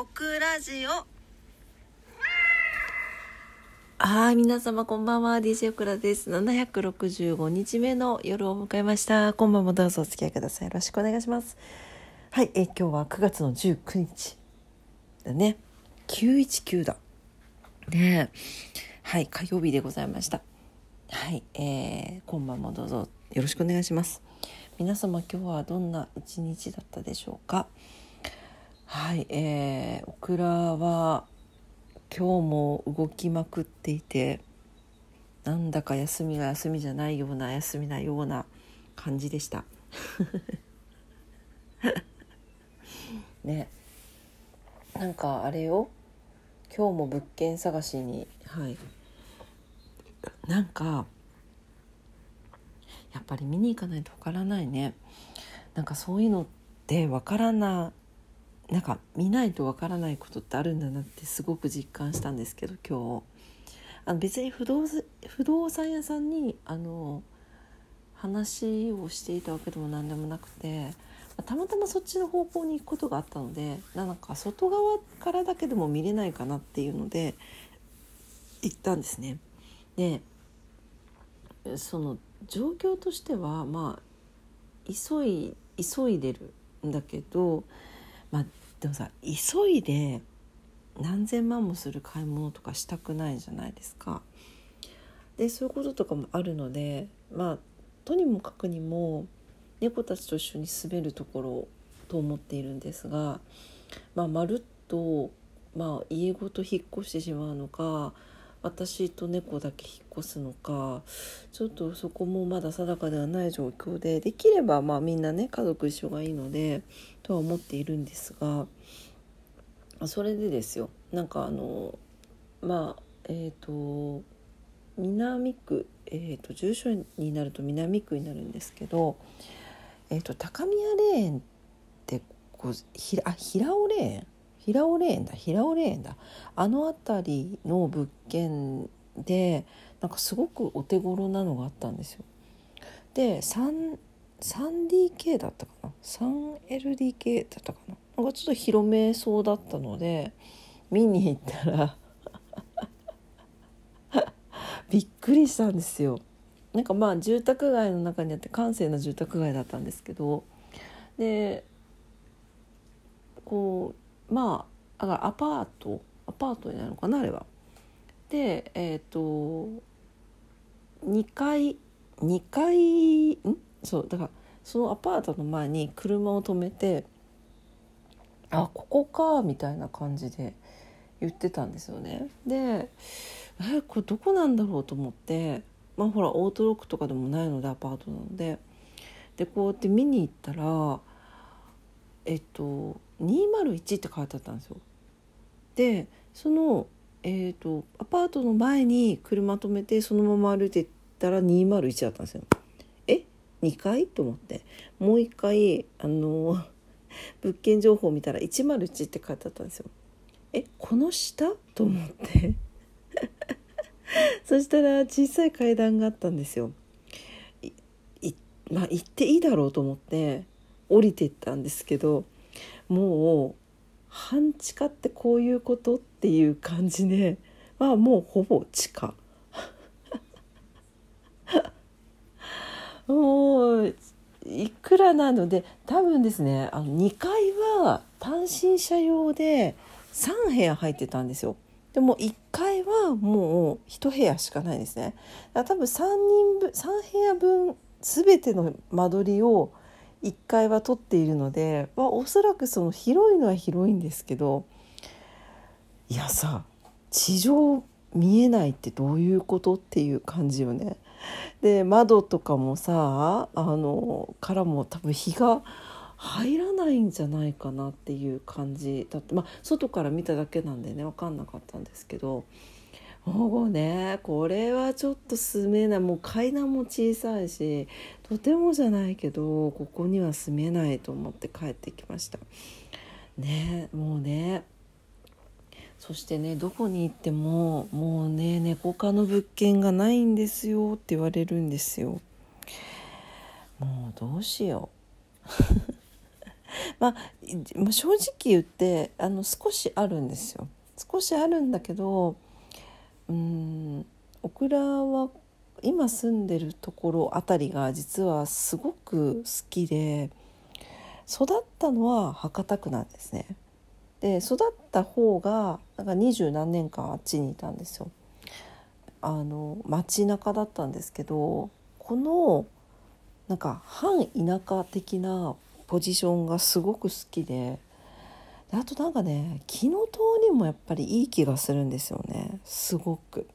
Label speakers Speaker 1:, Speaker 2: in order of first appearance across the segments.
Speaker 1: オクラジオ
Speaker 2: はい、皆様こんばんは。DJ オクラです。765日目の夜を迎えました。今晩もどうぞお付き合いください。よろしくお願いします。はい、え今日は9月の19日だね。919だ。ねはい、火曜日でございました。はい、えー、今晩もどうぞよろしくお願いします。皆様今日はどんな一日だったでしょうか？はい、えー、オクラは今日も動きまくっていてなんだか休みが休みじゃないような休みなような感じでした。ね。なんかあれよ。今日も物件探しに。はい。なんかやっぱり見に行かないとわからないね。なんかそういうのってわからななんか見ないとわからないことってあるんだなってすごく実感したんですけど今日あの別に不動不動産屋さんにあの話をしていたわけでも何でもなくてたまたまそっちの方向に行くことがあったのでなんか外側からだけでも見れないかなっていうので行ったんですね。でその状況としてはまあ急い急いでるんだけどまあでもさ急いで何千万もする買い物とかしたくないじゃないですか。でそういうこととかもあるのでまあとにもかくにも猫たちと一緒に滑るところと思っているんですが、まあ、まるっと、まあ、家ごと引っ越してしまうのか私と猫だけ引っ越すのかちょっとそこもまだ定かではない状況でできればまあみんなね家族一緒がいいのでとは思っているんですがそれでですよなんかあのまあえっ、ー、と南区、えーと、住所になると南区になるんですけど、えーと、高宮霊園ってこうひらあ平尾霊園平尾霊園だ平尾霊園だあの辺りの物件でなんかすごくお手頃なのがあったんですよ。で 3, 3DK だったかな？3LDK だったかな？なんかちょっと広めそうだったので見に行ったら びっくりしたんですよ。なんかまあ住宅街の中にあって閑静な住宅街だったんですけどでこうまあだからアパートアパートになるのかなあれは。でえっ、ー、と2階2階ん？そうだからそのアパートの前に車を止めてあここかみたいな感じで言ってたんですよね。でえこれどこなんだろうと思ってまあほらオートロックとかでもないのでアパートなのででこうやって見に行ったらえっと201って書いてあったんですよ。でその、えーと、アパートの前に車止めてそのまま歩いてったら201だったんですよ。え2階と思ってもう一回あの物件情報見たら101って書いてあったんですよ。えこの下？と思って そしたら小さい階段があったんですよ。まあ行っていいだろうと思って降りてったんですけどもう半地下ってこういうことっていう感じでまあもうほぼ地下 もういくらなので多分ですねあの2階は単身者用で3部屋入ってたんですよ。でも1階はもう1部屋しかないですね。だ多分3人分3部屋分全ての間取りを1階は取っているので、まあ、おそらくその広いのは広いんですけどいやさ地上見えないってどういうことっていう感じよね。で窓とかもさあのからも多分日が入らないんじゃないかなっていう感じだってまあ外から見ただけなんでね分かんなかったんですけどもうね。これはちょっと住めない。もう階段も小さいしとてもじゃないけどここには住めないと思って帰ってきました。ねもうね。そしてねどこに行ってももうね猫科の物件がないんですよって言われるんですよ。もうどうしよう。まあ、正直言ってあの少しあるんですよ。少しあるんだけどうんオクラは今住んでるところあたりが実はすごく好きで育ったのは博多区なんですね。で育った方がなんか二十何年間あっちにいたんですよ。あの街中だったんですけどこのなんか半田舎的なポジションがすごく好きであとなんかね気の通りもやっぱりいい気がするんですよねすごく。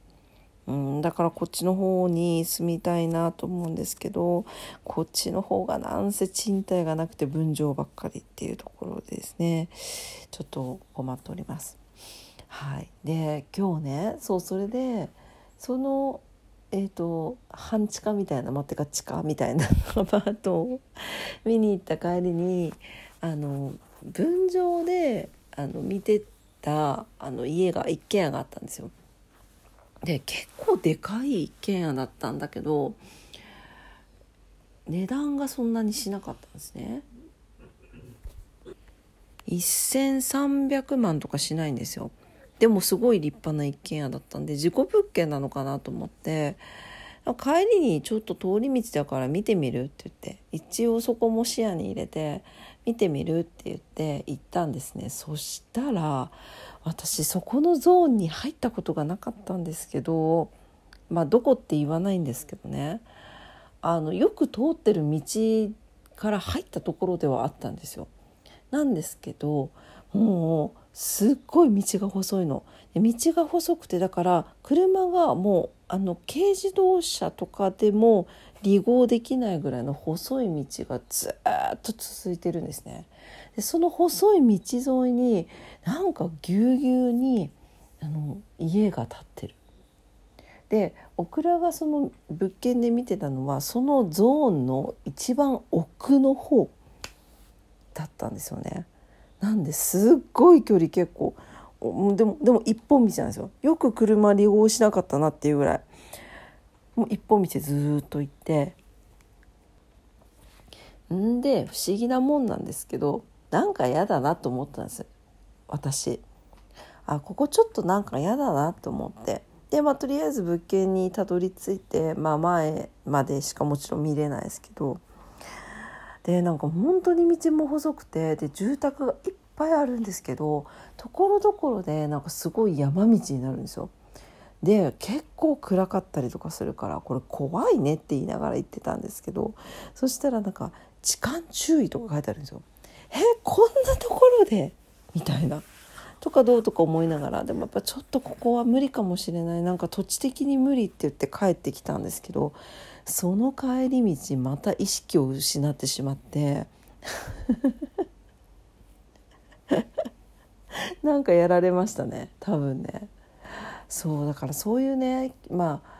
Speaker 2: うん、だからこっちの方に住みたいなと思うんですけどこっちの方がなんせ賃貸がなくて分譲ばっかりっていうところですねちょっと困っております。はい、で今日ねそうそれでそのえーと、半地下みたいな、まあ、てか地下みたいなアパートを 見に行った帰りにあの分譲であの見てたあの家が一軒家があったんですよ。で結構でかい一軒家だったんだけど値段がそんなにしなかったんですね1300万とかしないんですよでもすごい立派な一軒家だったんで自己物件なのかなと思って帰りにちょっと通り道だから見てみるって言って一応そこも視野に入れて見てみるって言って行ったんですねそしたら私そこのゾーンに入ったことがなかったんですけどまあどこって言わないんですけどねあのよく通ってる道から入ったところではあったんですよ。なんですけどもうすっごい道が細いの。道が細くてだから車がもうあの軽自動車とかでも離合できないぐらいの細い道がずっと続いてるんですね。でその細い道沿いになんかぎゅうぎゅうにあの家が建ってる。でオクラがその物件で見てたのはそのゾーンの一番奥の方だったんですよね。なんですっごい距離結構でもでも一本道なんですよ。よく車離合しなかったなっていうぐらい。もう一本道ずっと行って。んで不思議なもんなんですけどなんか嫌だなと思ったんです。私。あここちょっとなんか嫌だなと思って。でまあとりあえず物件にたどり着いて、まあ、前までしかもちろん見れないですけど。でなんか本当に道も細くてで住宅がいっぱいあるんですけどところどころでなんかすごい山道になるんですよ。で結構暗かったりとかするからこれ怖いねって言いながら言ってたんですけどそしたらなんか「痴漢注意」とか書いてあるんですよ。えこんなところで？みたいな。とかどうとか思いながらでもやっぱちょっとここは無理かもしれないなんか土地的に無理って言って帰ってきたんですけどその帰り道また意識を失ってしまって なんかやられましたね多分ねそうだからそういうねまあ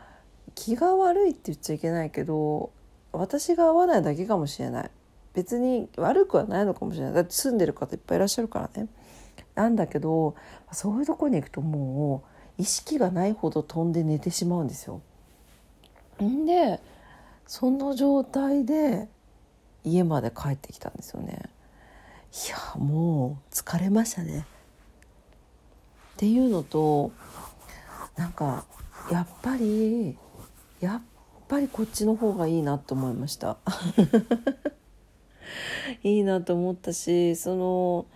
Speaker 2: 気が悪いって言っちゃいけないけど私が合わないだけかもしれない別に悪くはないのかもしれないだって住んでる方いっぱいいらっしゃるからねなんだけどそういうとこに行くともう意識がないほど飛んで寝てしまうんですよ。んでその状態で家まで帰ってきたんですよね。いやもう疲れましたね。っていうのとなんかやっぱりやっぱりこっちの方がいいなと思いました いいなと思ったしその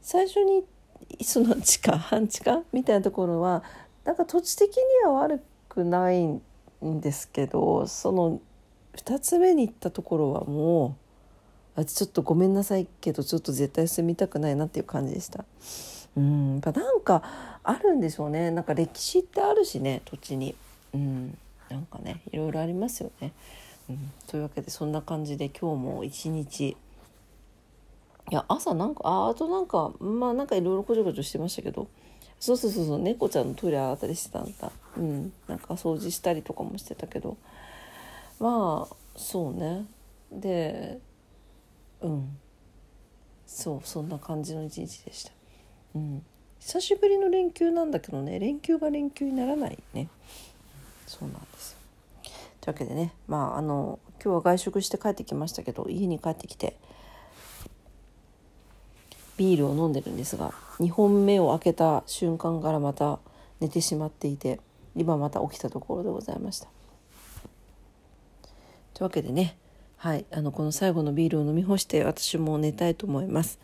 Speaker 2: 最初にその地下半地下みたいなところはなんか土地的には悪くないんですけどその2つ目に行ったところはもうあちょっとごめんなさいけどちょっと絶対住みたくないなっていう感じでした。うんやっぱなんかあるんでしょうね。なんか歴史ってあるしね土地に。うんなんかねいろいろありますよね。うん、というわけでそんな感じで今日も一日。いや朝なんかああとなんかまあなんかいろいろこちょこちょしてましたけど。そうそうそうそう猫ちゃんのトイレあたりしてたんだ。うんなんか掃除したりとかもしてたけど。まあそうね。でうん。そうそんな感じの一日でした。うん、久しぶりの連休なんだけどね連休が連休にならないねそうなんですというわけでねまああの今日は外食して帰ってきましたけど家に帰ってきてビールを飲んでるんですが2本目を開けた瞬間からまた寝てしまっていて今また起きたところでございました。というわけでねはいあのこの最後のビールを飲み干して私も寝たいと思います。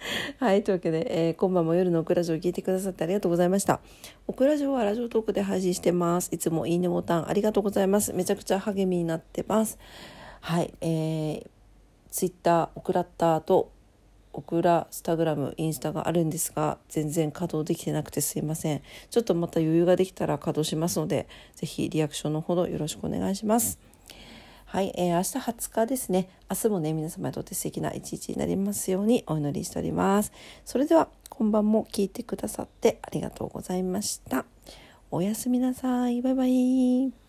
Speaker 2: はい。というわけで、えー、今晩も夜のオクラジオを聞いてくださってありがとうございました。オクラジオはラジオトークで配信してます。いつもいいねボタンありがとうございます。めちゃくちゃ励みになってます。はい。えー、ツイッター、オクラッターとオクラ、スタグラム、インスタがあるんですが、全然稼働できてなくてすいません。ちょっとまた余裕ができたら稼働しますので、ぜひリアクションのほどよろしくお願いします。はい、えー、明日20日ですね。明日もね、皆様にとって素敵な一日になりますようにお祈りしております。それでは、今晩も聞いてくださってありがとうございました。おやすみなさい。バイバイ。